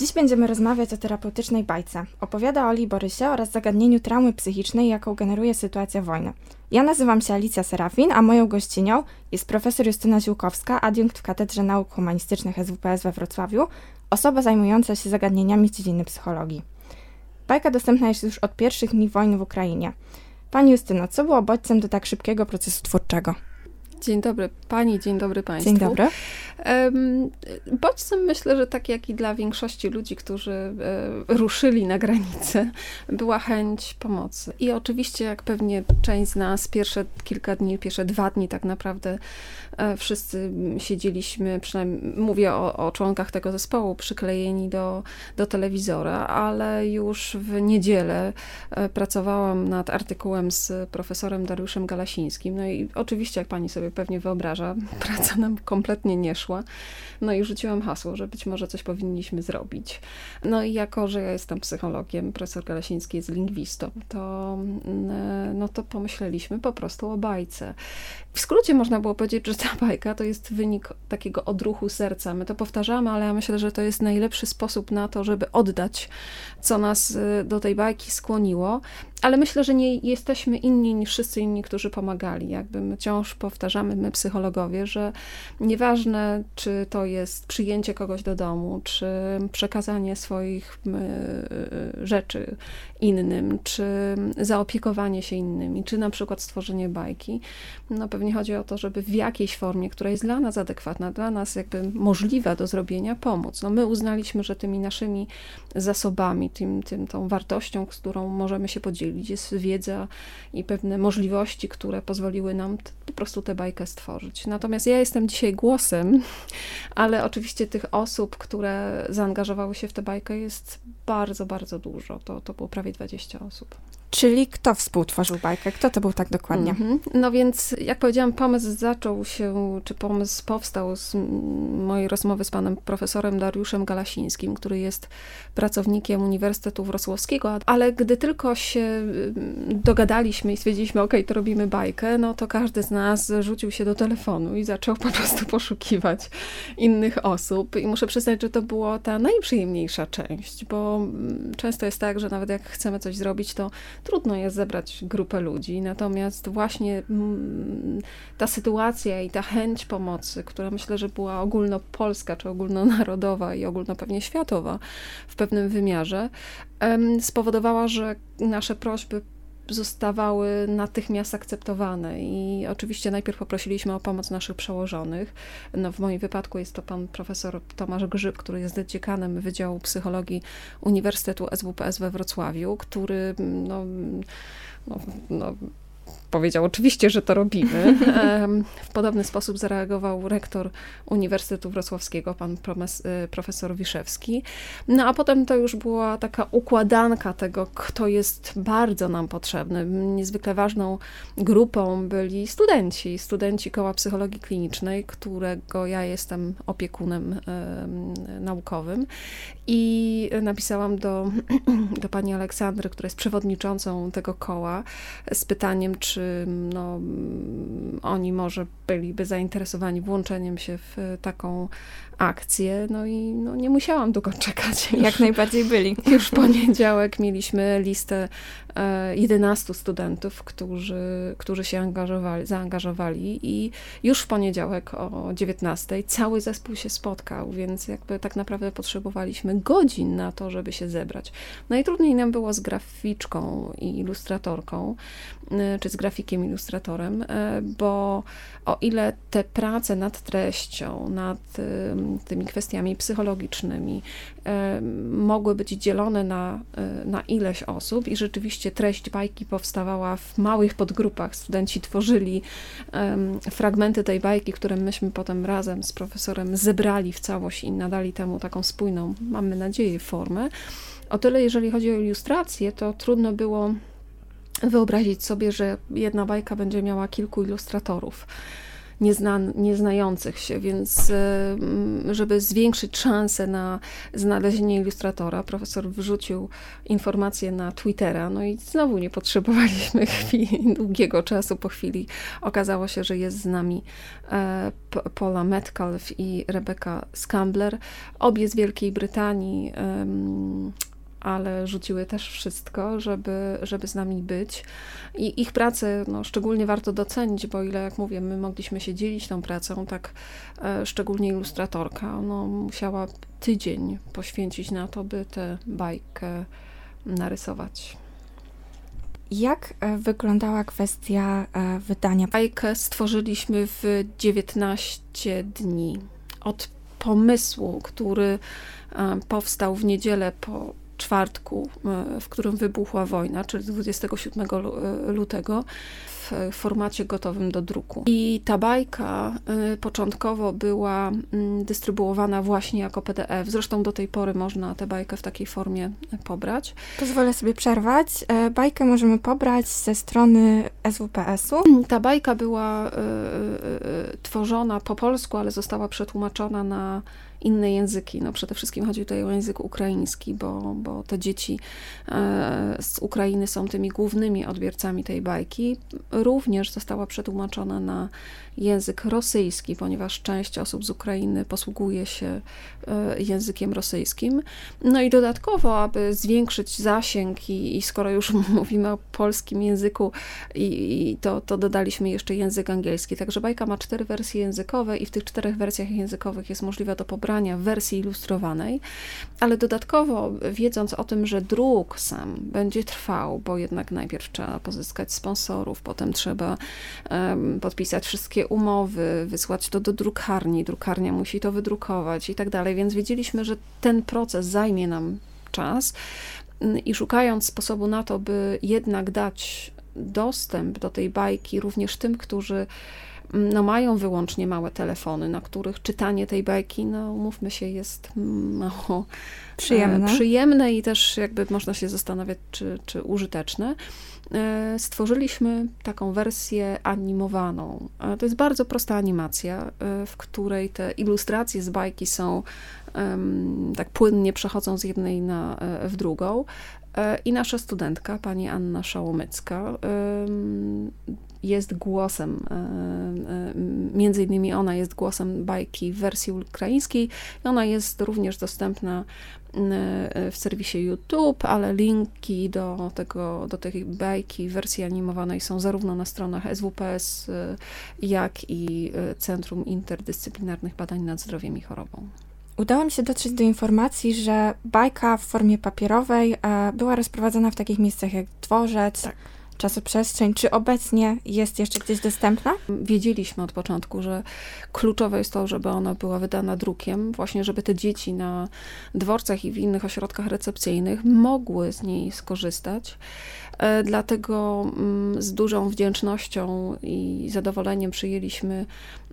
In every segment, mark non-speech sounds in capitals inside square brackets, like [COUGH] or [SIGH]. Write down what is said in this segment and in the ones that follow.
Dziś będziemy rozmawiać o terapeutycznej bajce. Opowiada Oli Borysie oraz zagadnieniu traumy psychicznej, jaką generuje sytuacja wojny. Ja nazywam się Alicja Serafin, a moją gościnią jest profesor Justyna Ziłkowska, adiunkt w Katedrze Nauk Humanistycznych SWPS we Wrocławiu, osoba zajmująca się zagadnieniami z dziedziny psychologii. Bajka dostępna jest już od pierwszych dni wojny w Ukrainie. Pani Justyno, co było bodźcem do tak szybkiego procesu twórczego? Dzień dobry Pani, dzień dobry Państwu. Dzień dobry. Bodźcem myślę, że tak jak i dla większości ludzi, którzy e, ruszyli na granicę, była chęć pomocy. I oczywiście, jak pewnie część z nas, pierwsze kilka dni, pierwsze dwa dni tak naprawdę e, wszyscy siedzieliśmy, przynajmniej mówię o, o członkach tego zespołu, przyklejeni do, do telewizora, ale już w niedzielę e, pracowałam nad artykułem z profesorem Dariuszem Galasińskim. No i oczywiście, jak pani sobie pewnie wyobraża, [LAUGHS] praca nam kompletnie nie szła no i rzuciłam hasło, że być może coś powinniśmy zrobić. No i jako, że ja jestem psychologiem, profesor Galasiński jest lingwistą, to, mm, no to pomyśleliśmy po prostu o bajce. W skrócie można było powiedzieć, że ta [LAUGHS] bajka to jest wynik takiego odruchu serca. My to powtarzamy, ale ja myślę, że to jest najlepszy sposób na to, żeby oddać, co nas y, do tej bajki skłoniło. Ale myślę, że nie jesteśmy inni niż wszyscy inni, którzy pomagali. Jakby my wciąż powtarzamy, my psychologowie, że nieważne, czy to jest przyjęcie kogoś do domu, czy przekazanie swoich y, rzeczy innym, czy zaopiekowanie się innymi, czy na przykład stworzenie bajki, no pewnie chodzi o to, żeby w jakiejś formie, która jest dla nas adekwatna, dla nas jakby możliwa do zrobienia, pomóc. No my uznaliśmy, że tymi naszymi zasobami, tym, tym, tą wartością, z którą możemy się podzielić, jest wiedza i pewne możliwości, które pozwoliły nam po prostu tę bajkę stworzyć. Natomiast ja jestem dzisiaj głosem, [LAUGHS] ale oczywiście tych osób, które zaangażowały się w tę bajkę jest bardzo, bardzo dużo. To, to było prawie 20 osób. Czyli kto współtworzył bajkę? Kto to był tak dokładnie? Mm -hmm. No więc, jak powiedziałam, pomysł zaczął się, czy pomysł powstał z mojej rozmowy z panem profesorem Dariuszem Galasińskim, który jest pracownikiem Uniwersytetu Wrocławskiego, ale gdy tylko się dogadaliśmy i stwierdziliśmy, ok, to robimy bajkę, no to każdy z nas rzucił się do telefonu i zaczął po prostu poszukiwać innych osób. I muszę przyznać, że to była ta najprzyjemniejsza część, bo często jest tak, że nawet jak chcemy coś zrobić, to trudno jest zebrać grupę ludzi, natomiast właśnie mm, ta sytuacja i ta chęć pomocy, która myślę, że była ogólnopolska, czy ogólnonarodowa i ogólno pewnie światowa w pewnym wymiarze, spowodowała, że nasze prośby zostawały natychmiast akceptowane. I oczywiście najpierw poprosiliśmy o pomoc naszych przełożonych. No, w moim wypadku jest to pan profesor Tomasz Grzyb, który jest dziekanem Wydziału Psychologii Uniwersytetu SWPS we Wrocławiu, który no, no, no powiedział oczywiście, że to robimy. [LAUGHS] W podobny sposób zareagował rektor Uniwersytetu Wrocławskiego, pan y, profesor Wiszewski. No a potem to już była taka układanka tego, kto jest bardzo nam potrzebny. Niezwykle ważną grupą byli studenci, studenci Koła Psychologii Klinicznej, którego ja jestem opiekunem naukowym. I napisałam do, [CLEARS THROAT] do pani Aleksandry, która jest przewodniczącą tego koła, z pytaniem, czy czy no, oni może byliby zainteresowani włączeniem się w taką akcję, no i no, nie musiałam długo [LAUGHS] czekać. Już, Jak najbardziej byli. [LAUGHS] Już w poniedziałek mieliśmy listę 11 e, studentów, którzy, którzy się angażowali, zaangażowali i już w poniedziałek o 19 cały zespół się spotkał, więc jakby tak naprawdę potrzebowaliśmy godzin na to, żeby się zebrać. Najtrudniej nam było z graficzką i ilustratorką, e, czy z grafikiem ilustratorem, e, bo o ile te prace nad treścią, nad tymi kwestiami psychologicznymi mogły być dzielone na, na ileś osób i rzeczywiście treść bajki powstawała w małych podgrupach. Studenci tworzyli fragmenty tej bajki, które myśmy potem razem z profesorem zebrali w całość i nadali temu taką spójną, mamy nadzieję, formę. O tyle, jeżeli chodzi o ilustrację, to trudno było wyobrazić sobie, że jedna bajka będzie miała kilku ilustratorów nieznających się, więc żeby zwiększyć szanse na znalezienie ilustratora, profesor wrzucił informację na Twittera, no i znowu nie potrzebowaliśmy [LAUGHS] chwili, długiego czasu po chwili okazało się, że jest z nami e, Paula Metcalf i Rebecca Scambler, obie z Wielkiej Brytanii, ale rzuciły też wszystko, żeby, żeby z nami być. I ich pracę no, szczególnie warto docenić, bo ile, jak mówię, my mogliśmy się dzielić tą pracą, tak e, szczególnie ilustratorka, no, musiała tydzień poświęcić na to, by tę bajkę narysować. Jak e, wyglądała kwestia e, wydania? Bajkę stworzyliśmy w 19 dni. Od pomysłu, który e, powstał w niedzielę po czwartku, w którym wybuchła wojna, czyli 27 lutego, w formacie gotowym do druku. I ta bajka y, początkowo była mm, dystrybuowana właśnie jako PDF. Zresztą do tej pory można tę bajkę w takiej formie pobrać. Pozwolę sobie przerwać. E, bajkę możemy pobrać ze strony SWPS-u. Ta bajka była tworzona po polsku, ale została przetłumaczona na inne języki. No przede wszystkim chodzi tutaj o język ukraiński, bo, bo te dzieci e, z Ukrainy są tymi głównymi odbiorcami tej bajki. Również została przetłumaczona na język rosyjski, ponieważ część osób z Ukrainy posługuje się e, językiem rosyjskim. No i dodatkowo, aby zwiększyć zasięg i, i skoro już [LAUGHS] mówimy o polskim języku, i, i to, to dodaliśmy jeszcze język angielski. Także bajka ma cztery wersje językowe i w tych czterech wersjach językowych jest możliwe do pobrania w wersji ilustrowanej, ale dodatkowo wiedząc o tym, że druk sam będzie trwał, bo jednak najpierw trzeba pozyskać sponsorów, potem trzeba um, podpisać wszystkie umowy, wysłać to do drukarni, drukarnia musi to wydrukować i tak dalej, więc wiedzieliśmy, że ten proces zajmie nam czas. I szukając sposobu na to, by jednak dać dostęp do tej bajki również tym, którzy no, mają wyłącznie małe telefony, na których czytanie tej bajki, no umówmy się, jest mało przyjemne, e, przyjemne i też jakby można się zastanawiać, czy, czy użyteczne. E, stworzyliśmy taką wersję animowaną. E, to jest bardzo prosta animacja, w której te ilustracje z bajki są tak płynnie przechodzą z jednej na, w drugą. I nasza studentka, pani Anna Szałomycka, jest głosem, między innymi ona jest głosem bajki w wersji ukraińskiej i ona jest również dostępna w serwisie YouTube, ale linki do, tego, do tej bajki w wersji animowanej są zarówno na stronach SWPS, jak i Centrum Interdyscyplinarnych Badań nad Zdrowiem i Chorobą. Udało mi się dotrzeć do informacji, że bajka w formie papierowej e, była rozprowadzana w takich miejscach jak dworzec, tak czasoprzestrzeń, czy obecnie jest jeszcze gdzieś dostępna? Wiedzieliśmy od początku, że kluczowe jest to, żeby ona była wydana drukiem, właśnie żeby te dzieci na dworcach i w innych ośrodkach recepcyjnych mogły z niej skorzystać. E, dlatego mm, z dużą wdzięcznością i zadowoleniem przyjęliśmy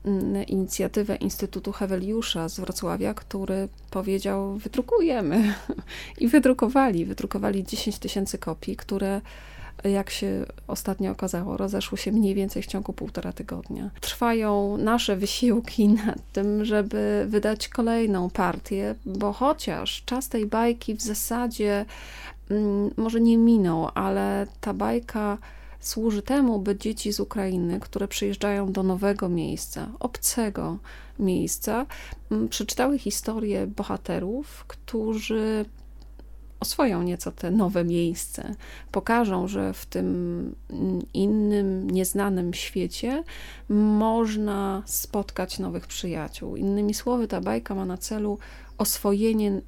mm, inicjatywę Instytutu Heweliusza z Wrocławia, który powiedział: Wydrukujemy. [LAUGHS] I wydrukowali. Wydrukowali 10 tysięcy kopii, które jak się ostatnio okazało, rozeszły się mniej więcej w ciągu półtora tygodnia. Trwają nasze wysiłki [LAUGHS] nad tym, żeby wydać kolejną partię, bo chociaż czas tej bajki w zasadzie mm, może nie minął, ale ta bajka służy temu, by dzieci z Ukrainy, które przyjeżdżają do nowego miejsca, obcego miejsca, mm, przeczytały historię bohaterów, którzy oswoją nieco te nowe miejsce, pokażą, że w tym innym, nieznanym świecie można spotkać nowych przyjaciół. Innymi słowy, ta bajka ma na celu oswojenie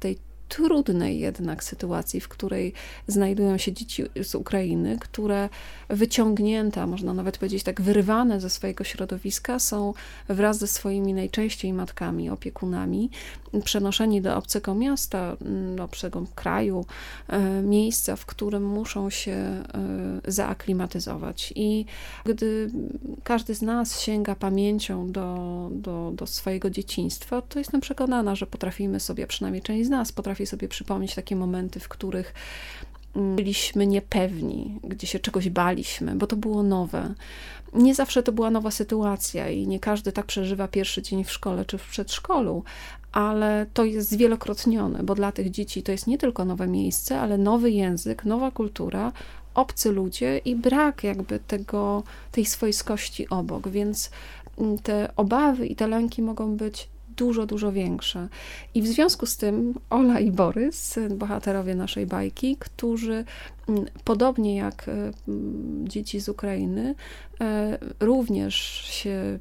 tej trudnej jednak sytuacji, w której znajdują się dzieci z Ukrainy, które wyciągnięte, można nawet powiedzieć tak, wyrywane ze swojego środowiska, są wraz ze swoimi najczęściej matkami, opiekunami, przenoszeni do obcego miasta, mm, do obcego kraju, e, miejsca, w którym muszą się e, zaaklimatyzować. I gdy każdy z nas sięga pamięcią do, do, do swojego dzieciństwa, to jestem przekonana, że potrafimy sobie, przynajmniej część z nas potrafi sobie przypomnieć takie momenty, w których mm, byliśmy niepewni, gdzie się czegoś baliśmy, bo to było nowe. Nie zawsze to była nowa sytuacja i nie każdy tak przeżywa pierwszy dzień w szkole czy w przedszkolu, ale to jest zwielokrotnione, bo dla tych dzieci to jest nie tylko nowe miejsce, ale nowy język, nowa kultura, obcy ludzie i brak jakby tego, tej swojskości obok, więc mm, te obawy i te lęki mogą być dużo, dużo większe. I w związku z tym Ola i Borys, bohaterowie naszej bajki, którzy mm, podobnie jak e, mm, dzieci z Ukrainy, e, również się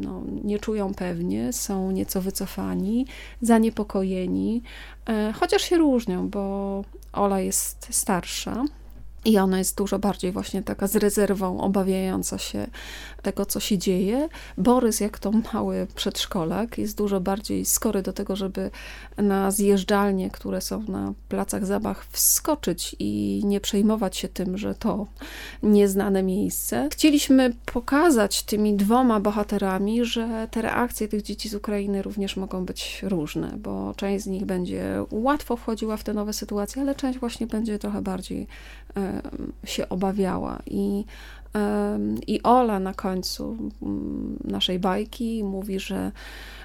no, nie czują pewnie, są nieco wycofani, zaniepokojeni, e, chociaż się różnią, bo Ola jest starsza, i ona jest dużo bardziej właśnie taka z rezerwą, obawiająca się tego, co się dzieje. Borys, jak to mały przedszkolak, jest dużo bardziej skory do tego, żeby na zjeżdżalnie, które są na placach zabaw, wskoczyć i nie przejmować się tym, że to nieznane miejsce. Chcieliśmy pokazać tymi dwoma bohaterami, że te reakcje tych dzieci z Ukrainy również mogą być różne, bo część z nich będzie łatwo wchodziła w te nowe sytuacje, ale część właśnie będzie trochę bardziej się obawiała. I, i Ola na końcu mm, naszej bajki mówi, że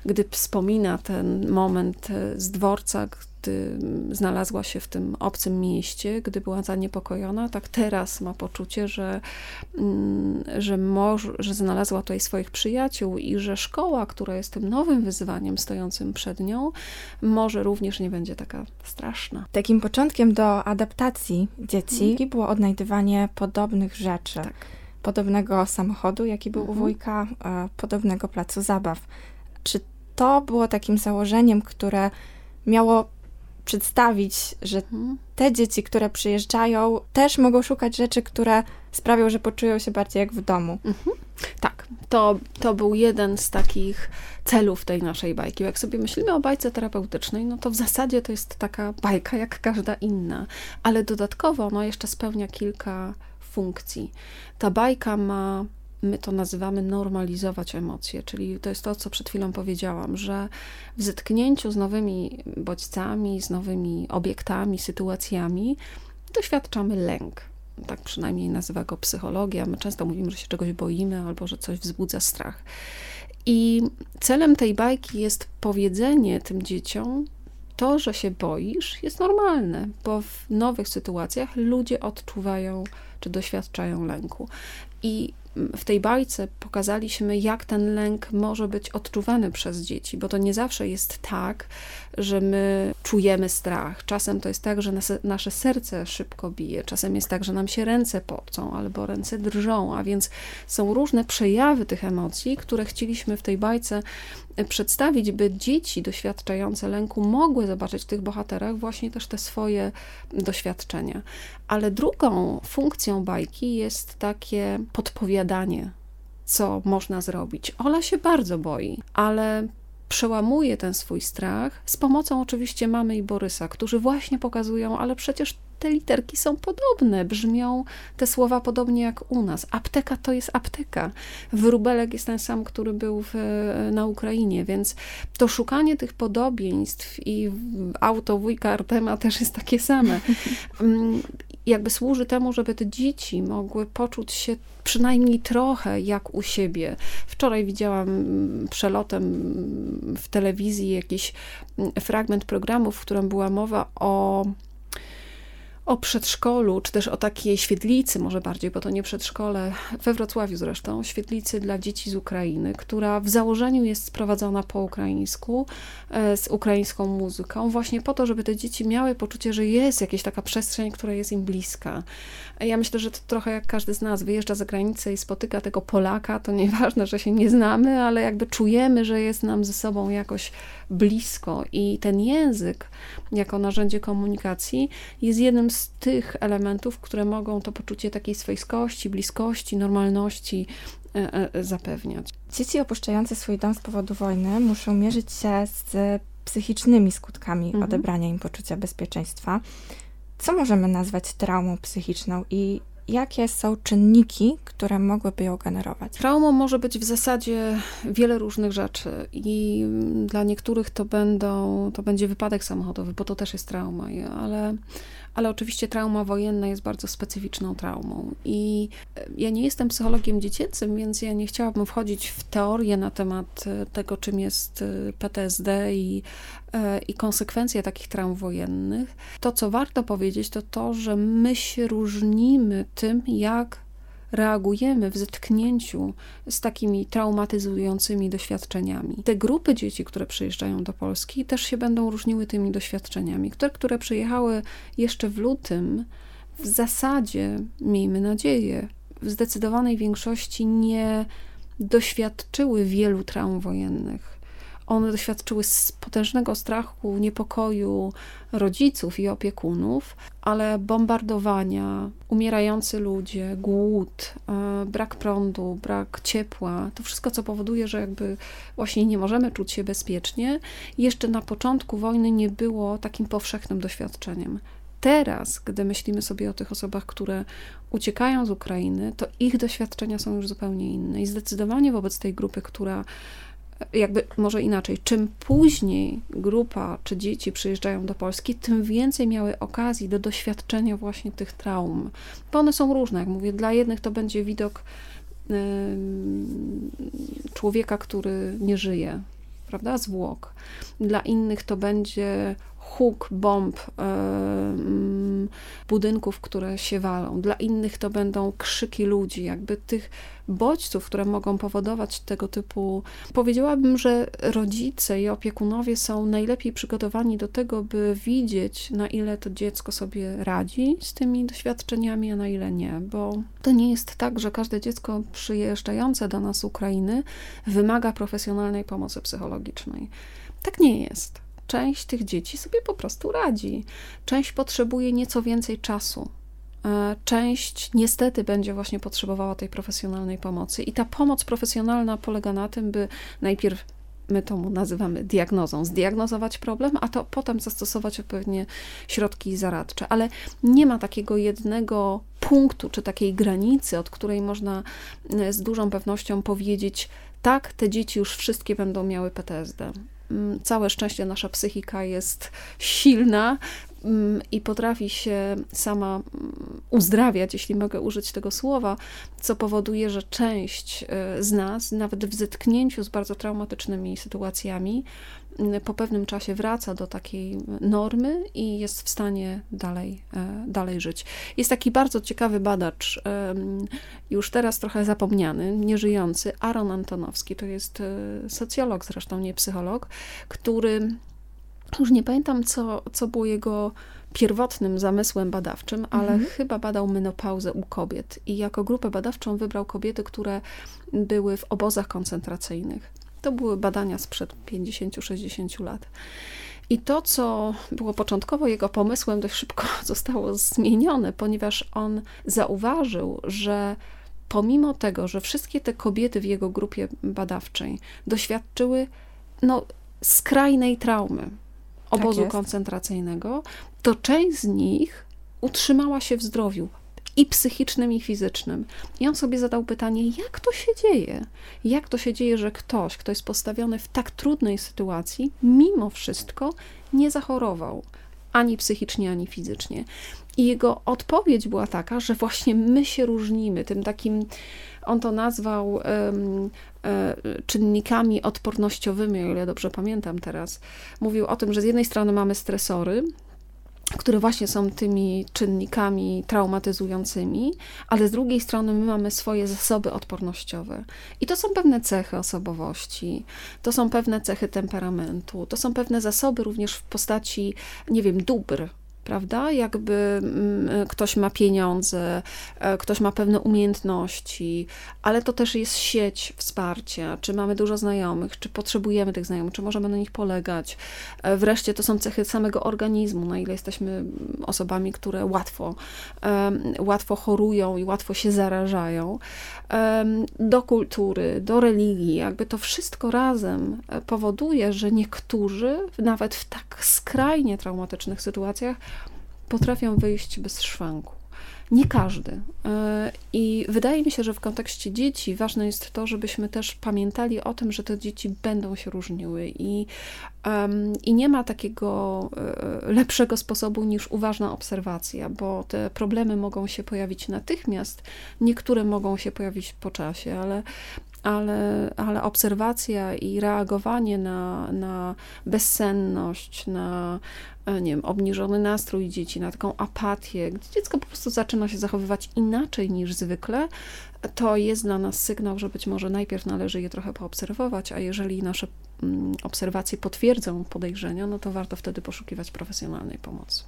gdy wspomina ten moment e, z dworca, gdy znalazła się w tym obcym mieście, gdy była zaniepokojona, tak teraz ma poczucie, że, mm, że, może, że znalazła tutaj swoich przyjaciół i że szkoła, która jest tym nowym wyzwaniem stojącym przed nią, może również nie będzie taka straszna. Takim początkiem do adaptacji dzieci mhm. było odnajdywanie podobnych rzeczy. Tak. Podobnego samochodu, jaki był mhm. u wujka, e, podobnego placu zabaw. Czy to było takim założeniem, które miało przedstawić, że mhm. te dzieci, które przyjeżdżają, też mogą szukać rzeczy, które sprawią, że poczują się bardziej jak w domu. Mhm. Tak, to, to był jeden z takich celów tej naszej bajki. Jak sobie myślimy o bajce terapeutycznej, no to w zasadzie to jest taka bajka jak każda inna, ale dodatkowo no jeszcze spełnia kilka funkcji. Ta bajka ma my to nazywamy normalizować emocje, czyli to jest to, co przed chwilą powiedziałam, że w zetknięciu z nowymi bodźcami, z nowymi obiektami, sytuacjami doświadczamy lęk. Tak przynajmniej nazywa go psychologia. My często mówimy, że się czegoś boimy albo że coś wzbudza strach. I celem tej bajki jest powiedzenie tym dzieciom, to, że się boisz, jest normalne, bo w nowych sytuacjach ludzie odczuwają czy doświadczają lęku. I w tej bajce pokazaliśmy, jak ten lęk może być odczuwany przez dzieci, bo to nie zawsze jest tak, że my czujemy strach. Czasem to jest tak, że nasze serce szybko bije, czasem jest tak, że nam się ręce popcą albo ręce drżą, a więc są różne przejawy tych emocji, które chcieliśmy w tej bajce przedstawić, by dzieci doświadczające lęku mogły zobaczyć w tych bohaterach właśnie też te swoje doświadczenia. Ale drugą funkcją bajki jest takie podpowiadanie, co można zrobić. Ola się bardzo boi, ale przełamuje ten swój strach z pomocą oczywiście mamy i Borysa, którzy właśnie pokazują, ale przecież te literki są podobne, brzmią te słowa podobnie jak u nas. Apteka to jest apteka. Wróbelek jest ten sam, który był w, na Ukrainie, więc to szukanie tych podobieństw i auto wujka Artema też jest takie same. [LAUGHS] Mm, jakby służy temu, żeby te dzieci mogły poczuć się przynajmniej trochę jak u siebie. Wczoraj widziałam mm, przelotem mm, w telewizji jakiś fragment programu, w którym była mowa o o przedszkolu, czy też o takiej świetlicy, może bardziej, bo to nie przedszkole, we Wrocławiu zresztą, świetlicy dla dzieci z Ukrainy, która w założeniu jest sprowadzona po ukraińsku, e, z ukraińską muzyką, właśnie po to, żeby te dzieci miały poczucie, że jest jakaś taka przestrzeń, która jest im bliska. Ja myślę, że to trochę jak każdy z nas wyjeżdża za granicę i spotyka tego Polaka, to nieważne, że się nie znamy, ale jakby czujemy, że jest nam ze sobą jakoś blisko i ten język jako narzędzie komunikacji jest jednym z tych elementów, które mogą to poczucie takiej swojskości, bliskości, normalności e, e, zapewniać. Dzieci opuszczające swój dom z powodu wojny muszą mierzyć się z psychicznymi skutkami mhm. odebrania im poczucia bezpieczeństwa. Co możemy nazwać traumą psychiczną i jakie są czynniki, które mogłyby ją generować? Traumą może być w zasadzie wiele różnych rzeczy i dla niektórych to będą, to będzie wypadek samochodowy, bo to też jest trauma, ale ale oczywiście trauma wojenna jest bardzo specyficzną traumą. I e, ja nie jestem psychologiem dziecięcym, więc ja nie chciałabym wchodzić w teorię na temat e, tego, czym jest e, PTSD i, i konsekwencje takich traum wojennych. To, co warto powiedzieć, to to, że my się różnimy tym, jak reagujemy w zetknięciu z takimi traumatyzującymi doświadczeniami. Te grupy dzieci, które przyjeżdżają do Polski, też się będą różniły tymi doświadczeniami. Które, które przyjechały jeszcze w lutym, w zasadzie, miejmy nadzieję, w zdecydowanej większości nie doświadczyły wielu traum wojennych one doświadczyły potężnego strachu, niepokoju rodziców i opiekunów, ale bombardowania, umierający ludzie, głód, e, brak prądu, brak ciepła, to wszystko, co powoduje, że jakby właśnie nie możemy czuć się bezpiecznie, jeszcze na początku wojny nie było takim powszechnym doświadczeniem teraz, gdy myślimy sobie o tych osobach, które uciekają z Ukrainy, to ich doświadczenia są już zupełnie inne. I zdecydowanie wobec tej grupy, która jakby może inaczej, czym później grupa czy dzieci przyjeżdżają do Polski, tym więcej miały okazji do doświadczenia właśnie tych traum. Bo one są różne, jak mówię, dla jednych to będzie widok człowieka, który nie żyje, prawda, zwłok. Dla innych to będzie huk bomb, budynków, które się walą. Dla innych to będą krzyki ludzi, jakby tych bodźców, które mogą powodować tego typu. Powiedziałabym, że rodzice i opiekunowie są najlepiej przygotowani do tego, by widzieć, na ile to dziecko sobie radzi z tymi doświadczeniami, a na ile nie, bo to nie jest tak, że każde dziecko przyjeżdżające do nas z Ukrainy wymaga profesjonalnej pomocy psychologicznej. Tak nie jest część tych dzieci sobie po prostu radzi. Część potrzebuje nieco więcej czasu. E, część niestety będzie właśnie potrzebowała tej profesjonalnej pomocy. I ta pomoc profesjonalna polega na tym, by najpierw my to nazywamy diagnozą, zdiagnozować problem, a to potem zastosować odpowiednie środki zaradcze. Ale nie ma takiego jednego punktu czy takiej granicy, od której można e, z dużą pewnością powiedzieć, tak, te dzieci już wszystkie będą miały PTSD. Mm, całe szczęście nasza psychika jest silna mm, i potrafi się sama mm, uzdrawiać, jeśli mogę użyć tego słowa, co powoduje, że część e, z nas, nawet w zetknięciu z bardzo traumatycznymi sytuacjami, po pewnym czasie wraca do takiej normy i jest w stanie dalej, e, dalej żyć. Jest taki bardzo ciekawy badacz, już teraz trochę zapomniany, nieżyjący, Aaron Antonowski, to jest e, socjolog zresztą, nie psycholog, który już nie pamiętam, co, co było jego pierwotnym zamysłem badawczym, ale mhm. chyba badał menopauzę u kobiet i jako grupę badawczą wybrał kobiety, które były w obozach koncentracyjnych. To były badania sprzed 50-60 lat. I to, co było początkowo jego pomysłem, dość szybko [LAUGHS] zostało zmienione, ponieważ on zauważył, że pomimo tego, że wszystkie te kobiety w jego grupie badawczej doświadczyły no, skrajnej traumy obozu tak koncentracyjnego, to część z nich utrzymała się w zdrowiu i psychicznym, i fizycznym. I on sobie zadał pytanie, jak to się dzieje? Jak to się dzieje, że ktoś, kto jest postawiony w tak trudnej sytuacji, mimo wszystko nie zachorował ani psychicznie, ani fizycznie. I jego odpowiedź była taka, że właśnie my się różnimy tym takim, on to nazwał um, czynnikami odpornościowymi, o ile dobrze pamiętam teraz. Mówił o tym, że z jednej strony mamy stresory, które właśnie są tymi czynnikami traumatyzującymi, ale z drugiej strony my mamy swoje zasoby odpornościowe. I to są pewne cechy osobowości, to są pewne cechy temperamentu, to są pewne zasoby również w postaci, nie wiem, dóbr, prawda? Jakby mm, ktoś ma pieniądze, e, ktoś ma pewne umiejętności, ale to też jest sieć wsparcia, czy mamy dużo znajomych, czy potrzebujemy tych znajomych, czy możemy na nich polegać. E, wreszcie to są cechy samego organizmu, na ile jesteśmy osobami, które łatwo, łatwo chorują i łatwo się zarażają. Do kultury, do religii, jakby to wszystko razem e, powoduje, że niektórzy, nawet w tak skrajnie traumatycznych sytuacjach, potrafią wyjść bez szwanku. Nie każdy. E, I wydaje mi się, że w kontekście dzieci ważne jest to, żebyśmy też pamiętali o tym, że te dzieci będą się różniły i, i nie ma takiego e, lepszego sposobu niż uważna obserwacja, bo te problemy mogą się pojawić natychmiast, niektóre mogą się pojawić po czasie, ale ale, ale obserwacja i reagowanie na, na bezsenność, na nie wiem, obniżony nastrój dzieci, na taką apatię, gdzie dziecko po prostu zaczyna się zachowywać inaczej niż zwykle, to jest dla nas sygnał, że być może najpierw należy je trochę poobserwować, a jeżeli nasze mm, obserwacje potwierdzą podejrzenia, no to warto wtedy poszukiwać profesjonalnej pomocy.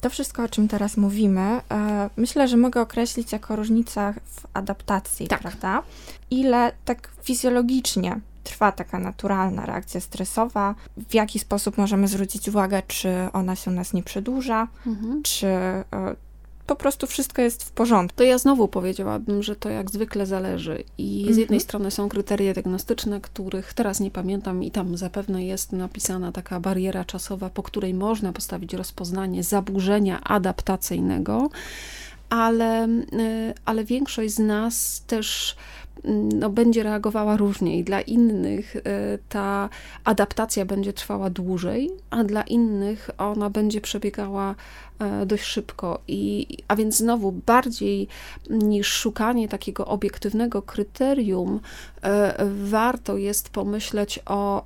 To wszystko, o czym teraz mówimy, e, myślę, że mogę określić jako różnicę w adaptacji, tak. prawda? Ile tak fizjologicznie trwa taka naturalna reakcja stresowa, w jaki sposób możemy zwrócić uwagę, czy ona się nas nie przedłuża, mhm. czy e, po prostu wszystko jest w porządku. To ja znowu powiedziałabym, że to jak zwykle zależy. I z jednej mhm. strony są kryteria diagnostyczne, których teraz nie pamiętam, i tam zapewne jest napisana taka bariera czasowa, po której można postawić rozpoznanie zaburzenia adaptacyjnego, ale, y, ale większość z nas też no, będzie reagowała różnie i dla innych y, ta adaptacja będzie trwała dłużej, a dla innych ona będzie przebiegała e, dość szybko. I, a więc znowu bardziej niż szukanie takiego obiektywnego kryterium, e, warto jest pomyśleć o,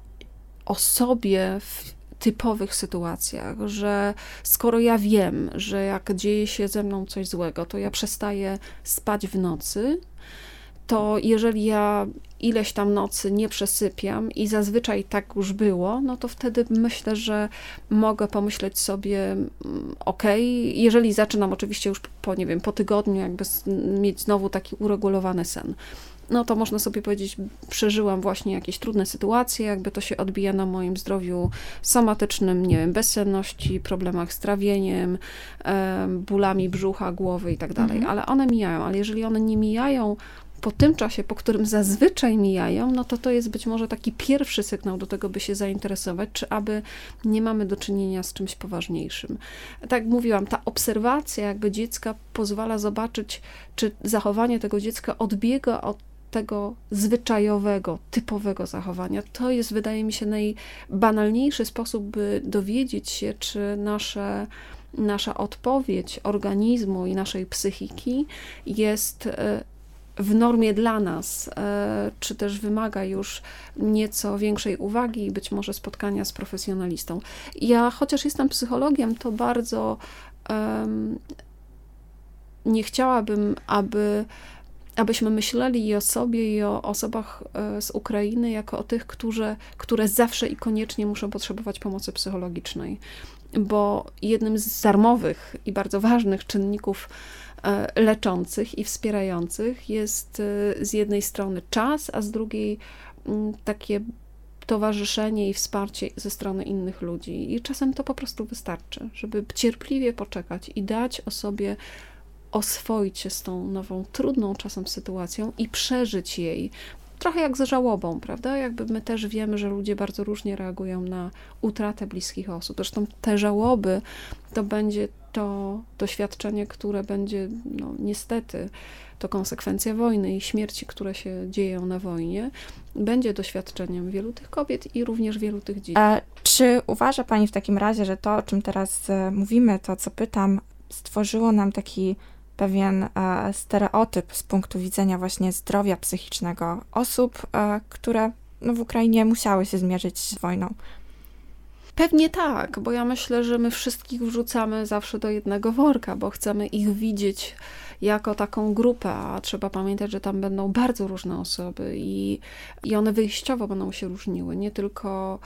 o sobie w typowych sytuacjach, że skoro ja wiem, że jak dzieje się ze mną coś złego, to ja przestaję spać w nocy, to jeżeli ja ileś tam nocy nie przesypiam i zazwyczaj tak już było, no to wtedy myślę, że mogę pomyśleć sobie, mm, ok, jeżeli zaczynam oczywiście już po, nie wiem, po tygodniu jakby mieć znowu taki uregulowany sen, no to można sobie powiedzieć, przeżyłam właśnie jakieś trudne sytuacje, jakby to się odbija na moim zdrowiu somatycznym, nie wiem, bezsenności, problemach z trawieniem, bólami brzucha, głowy i tak dalej, mhm. ale one mijają, ale jeżeli one nie mijają po tym czasie, po którym zazwyczaj mijają, no to to jest być może taki pierwszy sygnał do tego, by się zainteresować, czy aby nie mamy do czynienia z czymś poważniejszym. Tak jak mówiłam, ta obserwacja jakby dziecka pozwala zobaczyć, czy zachowanie tego dziecka odbiega od tego zwyczajowego, typowego zachowania. To jest, wydaje mi się, najbanalniejszy sposób, by dowiedzieć się, czy nasze nasza odpowiedź organizmu i naszej psychiki jest e, w normie dla nas, e, czy też wymaga już nieco większej uwagi i być może spotkania z profesjonalistą. Ja, chociaż jestem psychologiem, to bardzo um, nie chciałabym, aby abyśmy myśleli i o sobie, i o osobach e, z Ukrainy jako o tych, którzy, które zawsze i koniecznie muszą potrzebować pomocy psychologicznej. Bo jednym z darmowych i bardzo ważnych czynników leczących i wspierających jest e, z jednej strony czas, a z drugiej mm, takie towarzyszenie i wsparcie ze strony innych ludzi. I czasem to po prostu wystarczy, żeby cierpliwie poczekać i dać osobie oswoić się z tą nową, trudną czasem sytuacją i przeżyć jej. Trochę jak ze żałobą, prawda? Jakby my też wiemy, że ludzie bardzo różnie reagują na utratę bliskich osób. Zresztą te żałoby to będzie to doświadczenie, które będzie, no niestety, to konsekwencja wojny i śmierci, które się dzieją na wojnie, będzie doświadczeniem wielu tych kobiet i również wielu tych dzieci. A czy uważa Pani w takim razie, że to, o czym teraz e, mówimy, to co pytam, stworzyło nam taki pewien e, stereotyp z punktu widzenia właśnie zdrowia psychicznego osób, e, które no, w Ukrainie musiały się zmierzyć z wojną? Pewnie tak, bo ja myślę, że my wszystkich wrzucamy zawsze do jednego worka, bo chcemy ich widzieć jako taką grupę, a trzeba pamiętać, że tam będą bardzo różne osoby i, i one wyjściowo będą się różniły, nie tylko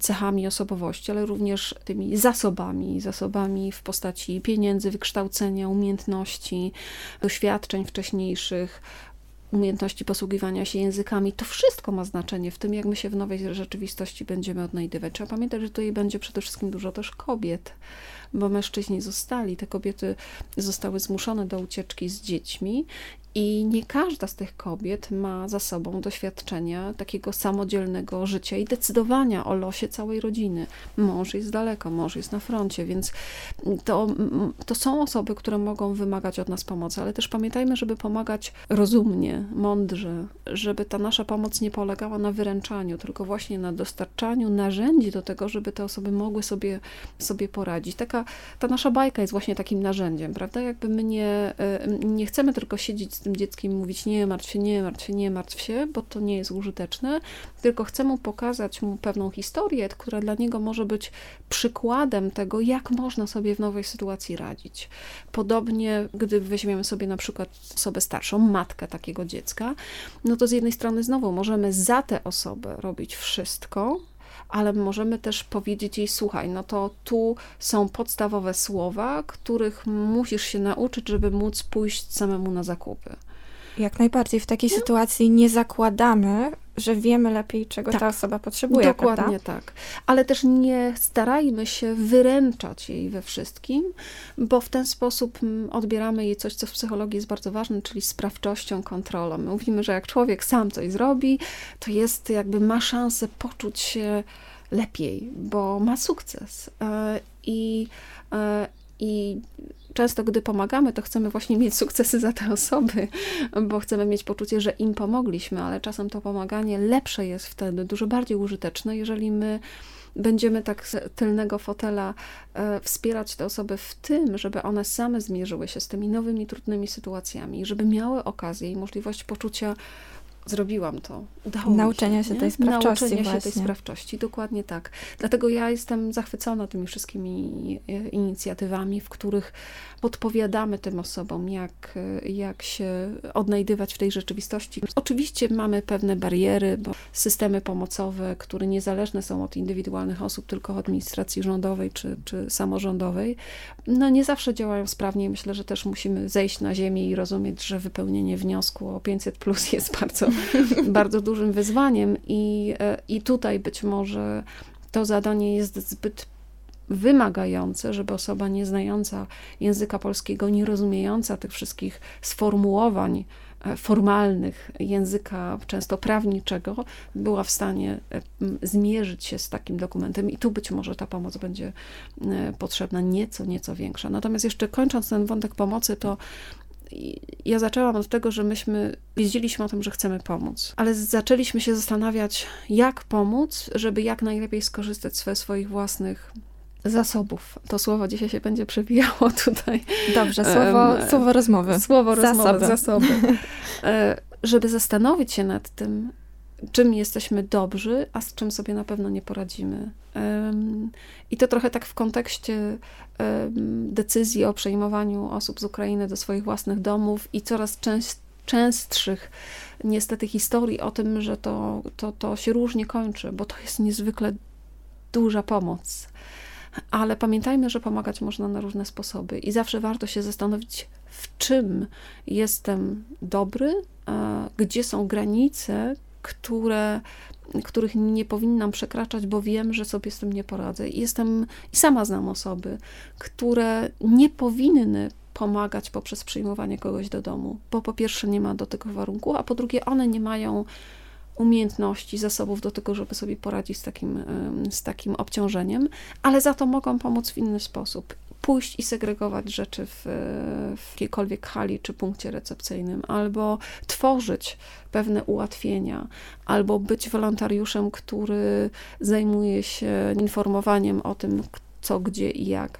cechami osobowości, ale również tymi zasobami, zasobami w postaci pieniędzy, wykształcenia, umiejętności, doświadczeń wcześniejszych, umiejętności posługiwania się językami, to wszystko ma znaczenie w tym, jak my się w nowej rzeczywistości będziemy odnajdywać. Trzeba pamiętać, że tutaj będzie przede wszystkim dużo też kobiet, bo mężczyźni zostali, te kobiety zostały zmuszone do ucieczki z dziećmi I nie każda z tych kobiet ma za sobą doświadczenia takiego samodzielnego życia i decydowania o losie całej rodziny. Mąż jest daleko, mąż jest na froncie, więc to, to są osoby, które mogą wymagać od nas pomocy, ale też pamiętajmy, żeby pomagać rozumnie, mądrze, żeby ta nasza pomoc nie polegała na wyręczaniu, tylko właśnie na dostarczaniu narzędzi do tego, żeby te osoby mogły sobie, sobie poradzić. Taka, ta nasza bajka jest właśnie takim narzędziem, prawda? Jakby my nie, nie chcemy tylko siedzieć z tym dzieckiem mówić nie martw się, nie martw się, nie martw się, bo to nie jest użyteczne, tylko chcemy pokazać mu pewną historię, która dla niego może być przykładem tego, jak można sobie w nowej sytuacji radzić. Podobnie, gdy weźmiemy sobie na przykład osobę starszą, matkę takiego dziecka, no to z jednej strony znowu możemy za tę osobę robić wszystko, ale możemy też powiedzieć jej: Słuchaj, no to tu są podstawowe słowa, których musisz się nauczyć, żeby móc pójść samemu na zakupy. Jak najbardziej. W takiej no. sytuacji nie zakładamy, że wiemy lepiej, czego tak, ta osoba potrzebuje. Dokładnie prawda? tak. Ale też nie starajmy się wyręczać jej we wszystkim, bo w ten sposób mm, odbieramy jej coś, co w psychologii jest bardzo ważne, czyli sprawczością, kontrolą. My mówimy, że jak człowiek sam coś zrobi, to jest jakby ma szansę poczuć się lepiej, bo ma sukces. E, I, e, i często, gdy pomagamy, to chcemy właśnie mieć sukcesy za te osoby, bo chcemy mieć poczucie, że im pomogliśmy, ale czasem to pomaganie lepsze jest wtedy, dużo bardziej użyteczne, jeżeli my będziemy tak z tylnego fotela e, wspierać te osoby w tym, żeby one same zmierzyły się z tymi nowymi, trudnymi sytuacjami, żeby miały okazję i możliwość poczucia zrobiłam to. Udało Nauczenia się, się tej sprawczości Nauczenia właśnie. się tej sprawczości, dokładnie tak. Dlatego ja jestem zachwycona tymi wszystkimi e, inicjatywami, w których podpowiadamy tym osobom, jak, jak się odnajdywać w tej rzeczywistości. Oczywiście mamy pewne bariery, bo systemy pomocowe, które niezależne są od indywidualnych osób, tylko od administracji rządowej czy, czy samorządowej, no nie zawsze działają sprawnie. Myślę, że też musimy zejść na ziemię i rozumieć, że wypełnienie wniosku o 500 plus [LAUGHS] jest bardzo bardzo dużym wyzwaniem i, e, i tutaj być może to zadanie jest zbyt wymagające, żeby osoba nieznająca języka polskiego, nie rozumiejąca tych wszystkich sformułowań e, formalnych języka, często prawniczego, była w stanie e, zmierzyć się z takim dokumentem i tu być może ta pomoc będzie potrzebna nieco, nieco większa. Natomiast jeszcze kończąc ten wątek pomocy, to ja zaczęłam od tego, że myśmy wiedzieliśmy o tym, że chcemy pomóc, ale zaczęliśmy się zastanawiać, jak pomóc, żeby jak najlepiej skorzystać ze swoich własnych zasobów. To słowo dzisiaj się będzie przewijało [LAUGHS] tutaj. Dobrze, słowo, um, słowo rozmowy. Słowo rozmowy, zasoby. zasoby. E, żeby zastanowić się nad tym, czym jesteśmy dobrzy, a z czym sobie na pewno nie poradzimy. I to trochę tak w kontekście decyzji o przejmowaniu osób z Ukrainy do swoich własnych domów i coraz częstszych niestety historii o tym, że to, to, to się różnie kończy, bo to jest niezwykle duża pomoc. Ale pamiętajmy, że pomagać można na różne sposoby i zawsze warto się zastanowić, w czym jestem dobry, gdzie są granice, które, których nie powinnam przekraczać, bo wiem, że sobie z tym nie poradzę. I jestem, i sama znam osoby, które nie powinny pomagać poprzez przyjmowanie kogoś do domu, bo po pierwsze nie ma do tego warunku, a po drugie one nie mają umiejętności, zasobów do tego, żeby sobie poradzić z takim, z takim obciążeniem, ale za to mogą pomóc w inny sposób pójść i segregować rzeczy w, w jakiejkolwiek hali czy punkcie recepcyjnym, albo tworzyć pewne ułatwienia, albo być wolontariuszem, który zajmuje się informowaniem o tym, co, gdzie i jak.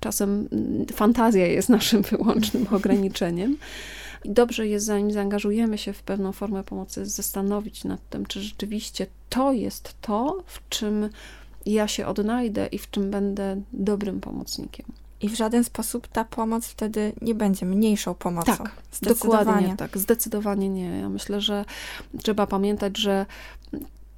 Czasem mm, fantazja jest naszym [LAUGHS] wyłącznym ograniczeniem. I dobrze jest, zanim zaangażujemy się w pewną formę pomocy, zastanowić nad tym, czy rzeczywiście to jest to, w czym ja się odnajdę i w czym będę dobrym pomocnikiem. I w żaden sposób ta pomoc wtedy nie będzie mniejszą pomocą. Tak, dokładnie tak, zdecydowanie nie. Ja myślę, że trzeba pamiętać, że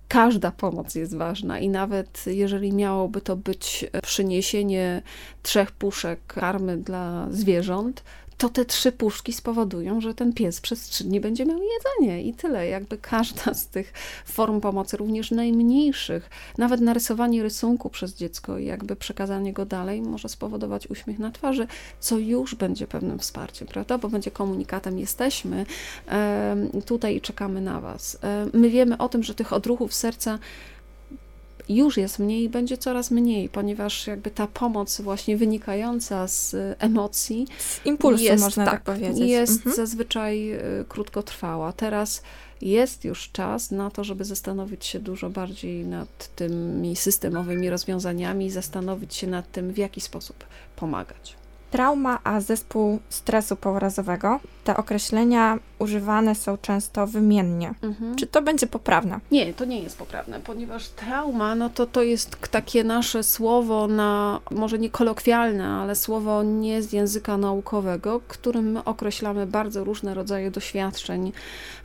każda pomoc jest ważna i nawet jeżeli miałoby to być przyniesienie trzech puszek karmy dla zwierząt, to te trzy puszki spowodują, że ten pies przez trzy dni będzie miał jedzenie i tyle. Jakby każda z tych form pomocy, również najmniejszych, nawet narysowanie rysunku przez dziecko i jakby przekazanie go dalej może spowodować uśmiech na twarzy, co już będzie pewnym wsparciem, prawda? Bo będzie komunikatem, jesteśmy tutaj i czekamy na was. My wiemy o tym, że tych odruchów serca już jest mniej i będzie coraz mniej, ponieważ jakby ta pomoc właśnie wynikająca z emocji. Z impulsu jest, można tak, tak powiedzieć. Jest mhm. zazwyczaj y, krótkotrwała. Teraz jest już czas na to, żeby zastanowić się dużo bardziej nad tymi systemowymi rozwiązaniami, zastanowić się nad tym, w jaki sposób pomagać. Trauma, a zespół stresu pourazowego. Te określenia używane są często wymiennie. Mhm. Czy to będzie poprawne? Nie, to nie jest poprawne, ponieważ trauma, no to to jest takie nasze słowo na, może nie kolokwialne, ale słowo nie z języka naukowego, którym my określamy bardzo różne rodzaje doświadczeń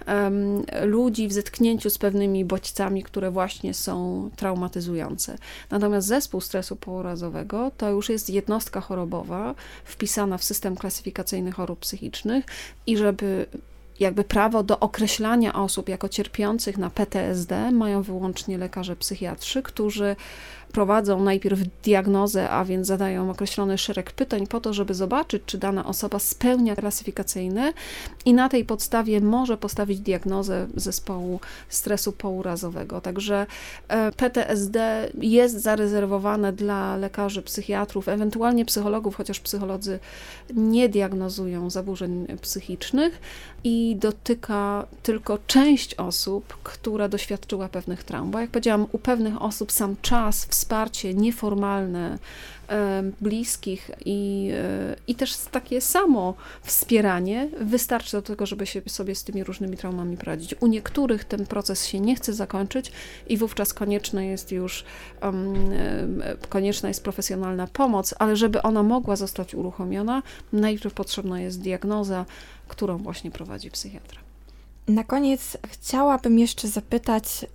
um, ludzi w zetknięciu z pewnymi bodźcami, które właśnie są traumatyzujące. Natomiast zespół stresu pourazowego to już jest jednostka chorobowa wpisana w system klasyfikacyjny chorób psychicznych i żeby jakby prawo do określania osób jako cierpiących na PTSD mają wyłącznie lekarze psychiatrzy, którzy prowadzą najpierw diagnozę, a więc zadają określony szereg pytań po to, żeby zobaczyć, czy dana osoba spełnia klasyfikacyjne i na tej podstawie może postawić diagnozę zespołu stresu pourazowego. Także e, PTSD jest zarezerwowane dla lekarzy, psychiatrów, ewentualnie psychologów, chociaż psycholodzy nie diagnozują zaburzeń psychicznych i dotyka tylko część osób, która doświadczyła pewnych traum. Bo jak powiedziałam, u pewnych osób sam czas, wsparcie nieformalne, bliskich i, e, i też takie samo wspieranie wystarczy do tego, żeby się sobie z tymi różnymi traumami poradzić. U niektórych ten proces się nie chce zakończyć i wówczas konieczne jest już um, konieczna jest profesjonalna pomoc, ale żeby ona mogła zostać uruchomiona, najpierw potrzebna jest diagnoza, którą właśnie prowadzi psychiatra. Na koniec chciałabym jeszcze zapytać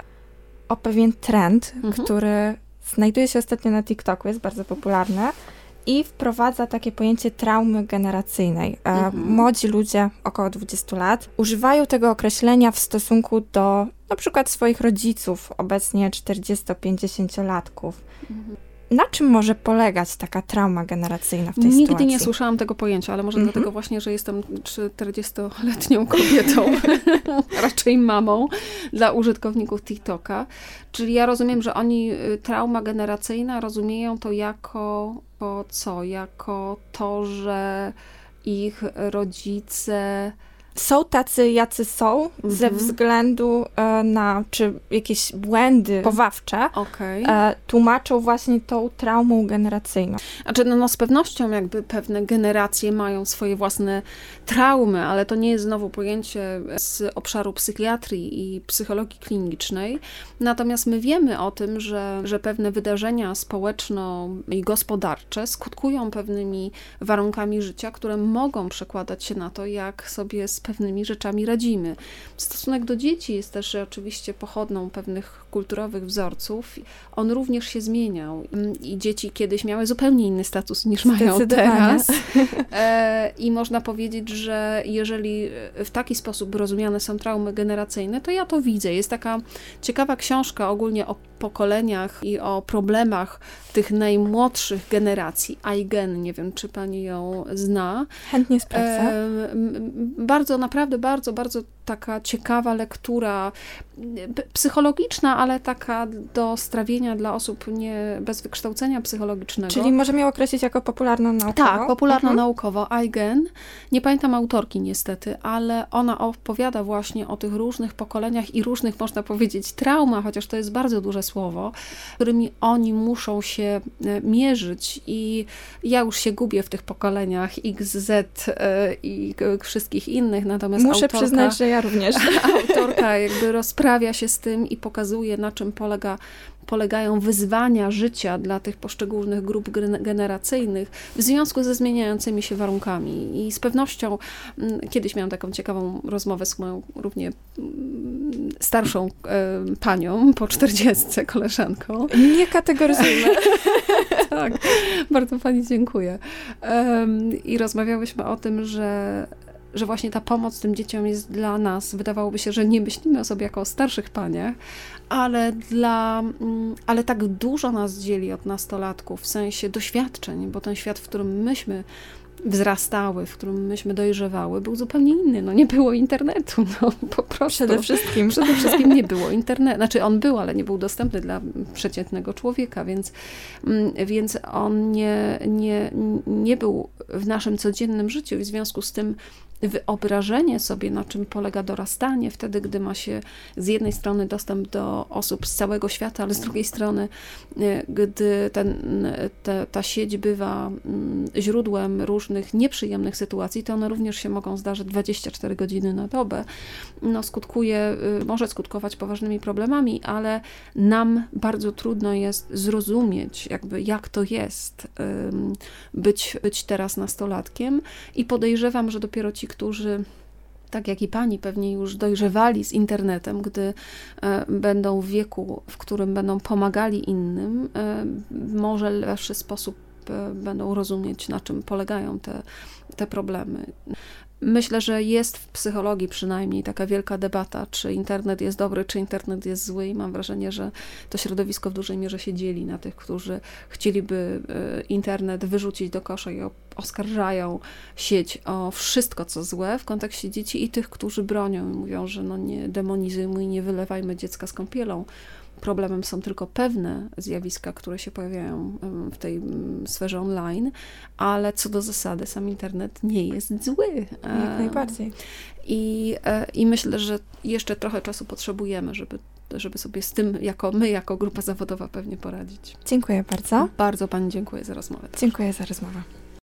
o pewien trend, mhm. który Znajduje się ostatnio na TikToku, jest bardzo popularny i wprowadza takie pojęcie traumy generacyjnej. E, mhm. Młodzi ludzie, około 20 lat, używają tego określenia w stosunku do na przykład swoich rodziców, obecnie 40-50-latków. Mhm na czym może polegać taka trauma generacyjna w tej Nigdy sytuacji? Nigdy nie słyszałam tego pojęcia, ale może mm -hmm. dlatego właśnie, że jestem 40-letnią [LAUGHS] kobietą, [LAUGHS] raczej mamą dla użytkowników TikToka. Czyli ja rozumiem, że oni y, trauma generacyjna rozumieją to jako to co? Jako to, że ich rodzice są tacy, jacy są, mhm. ze względu e, na, czy jakieś błędy powawcze okay. e, tłumaczą właśnie tą traumą generacyjną. Znaczy, no, no z pewnością jakby pewne generacje mają swoje własne traumy, ale to nie jest znowu pojęcie z obszaru psychiatrii i psychologii klinicznej. Natomiast my wiemy o tym, że, że pewne wydarzenia społeczno i gospodarcze skutkują pewnymi warunkami życia, które mogą przekładać się na to, jak sobie z pewnymi rzeczami radzimy. Stosunek do dzieci jest też oczywiście pochodną pewnych kulturowych wzorców. On również się zmieniał i dzieci kiedyś miały zupełnie inny status niż mają teraz. E, I można powiedzieć, że jeżeli w taki sposób rozumiane są traumy generacyjne, to ja to widzę. Jest taka ciekawa książka ogólnie o pokoleniach i o problemach tych najmłodszych generacji. Aigen, nie wiem, czy pani ją zna. Chętnie sprawdzę. E, bardzo, naprawdę bardzo, bardzo taka ciekawa lektura psychologiczna, ale taka do strawienia dla osób nie, bez wykształcenia psychologicznego. Czyli możemy ją określić jako popularno-naukowo? Tak, popularno-naukowo. Mhm. Eigen. Nie pamiętam autorki niestety, ale ona opowiada właśnie o tych różnych pokoleniach i różnych, można powiedzieć, traumach, chociaż to jest bardzo duże słowo, którymi oni muszą się e, mierzyć i ja już się gubię w tych pokoleniach X, Z e, i wszystkich innych, natomiast Muszę autorka, przyznać, że ja również. [LAUGHS] [LAUGHS] Autorka jakby rozprawia się z tym i pokazuje, na czym polega polegają wyzwania życia dla tych poszczególnych grup generacyjnych w związku ze zmieniającymi się warunkami. I z pewnością mm, kiedyś miałam taką ciekawą rozmowę z moją równie mm, starszą panią, po czterdziestce, koleżanką. Nie kategoryzujmy. [LAUGHS] tak, bardzo Pani dziękuję. I rozmawiałyśmy o tym, że że właśnie ta pomoc tym dzieciom jest dla nas, wydawałoby się, że nie myślimy o sobie jako o starszych paniach, ale, dla, mm, ale tak dużo nas dzieli od nastolatków w sensie doświadczeń, bo ten świat, w którym myśmy wzrastały, w którym myśmy dojrzewały, był zupełnie inny. No nie było internetu, [LAUGHS] no po prostu. Przede wszystkim. Przede wszystkim nie [LAUGHS] było internetu. Znaczy on był, ale nie był dostępny dla przeciętnego człowieka, więc, mm, więc on nie, nie, nie był w naszym codziennym życiu i w związku z tym wyobrażenie sobie, na czym polega dorastanie, wtedy, gdy ma się z jednej strony dostęp do osób z całego świata, ale z drugiej strony, e, gdy ten, te, ta sieć bywa mm, źródłem różnych nieprzyjemnych sytuacji, to one również się mogą zdarzyć 24 godziny na dobę. No, skutkuje, y, może skutkować poważnymi problemami, ale nam bardzo trudno jest zrozumieć, jakby jak to jest być, być teraz nastolatkiem i podejrzewam, że dopiero ci, którzy tak jak i pani pewnie już dojrzewali z internetem, gdy e, będą w wieku, w którym będą pomagali innym, e, może w lepszy sposób e, będą rozumieć, na czym polegają te, te problemy. Myślę, że jest w psychologii przynajmniej taka wielka debata, czy internet jest dobry, czy internet jest zły, i mam wrażenie, że to środowisko w dużej mierze się dzieli na tych, którzy chcieliby e, internet wyrzucić do kosza i oskarżają sieć o wszystko, co złe w kontekście dzieci, i tych, którzy bronią i mówią, że no nie demonizujmy i nie wylewajmy dziecka z kąpielą problemem są tylko pewne zjawiska, które się pojawiają w tej sferze online, ale co do zasady sam internet nie jest zły. Jak najbardziej. I, e, I myślę, że jeszcze trochę czasu potrzebujemy, żeby, żeby sobie z tym, jako my, jako grupa zawodowa pewnie poradzić. Dziękuję bardzo. Bardzo Pani dziękuję za rozmowę. Dziękuję za rozmowę.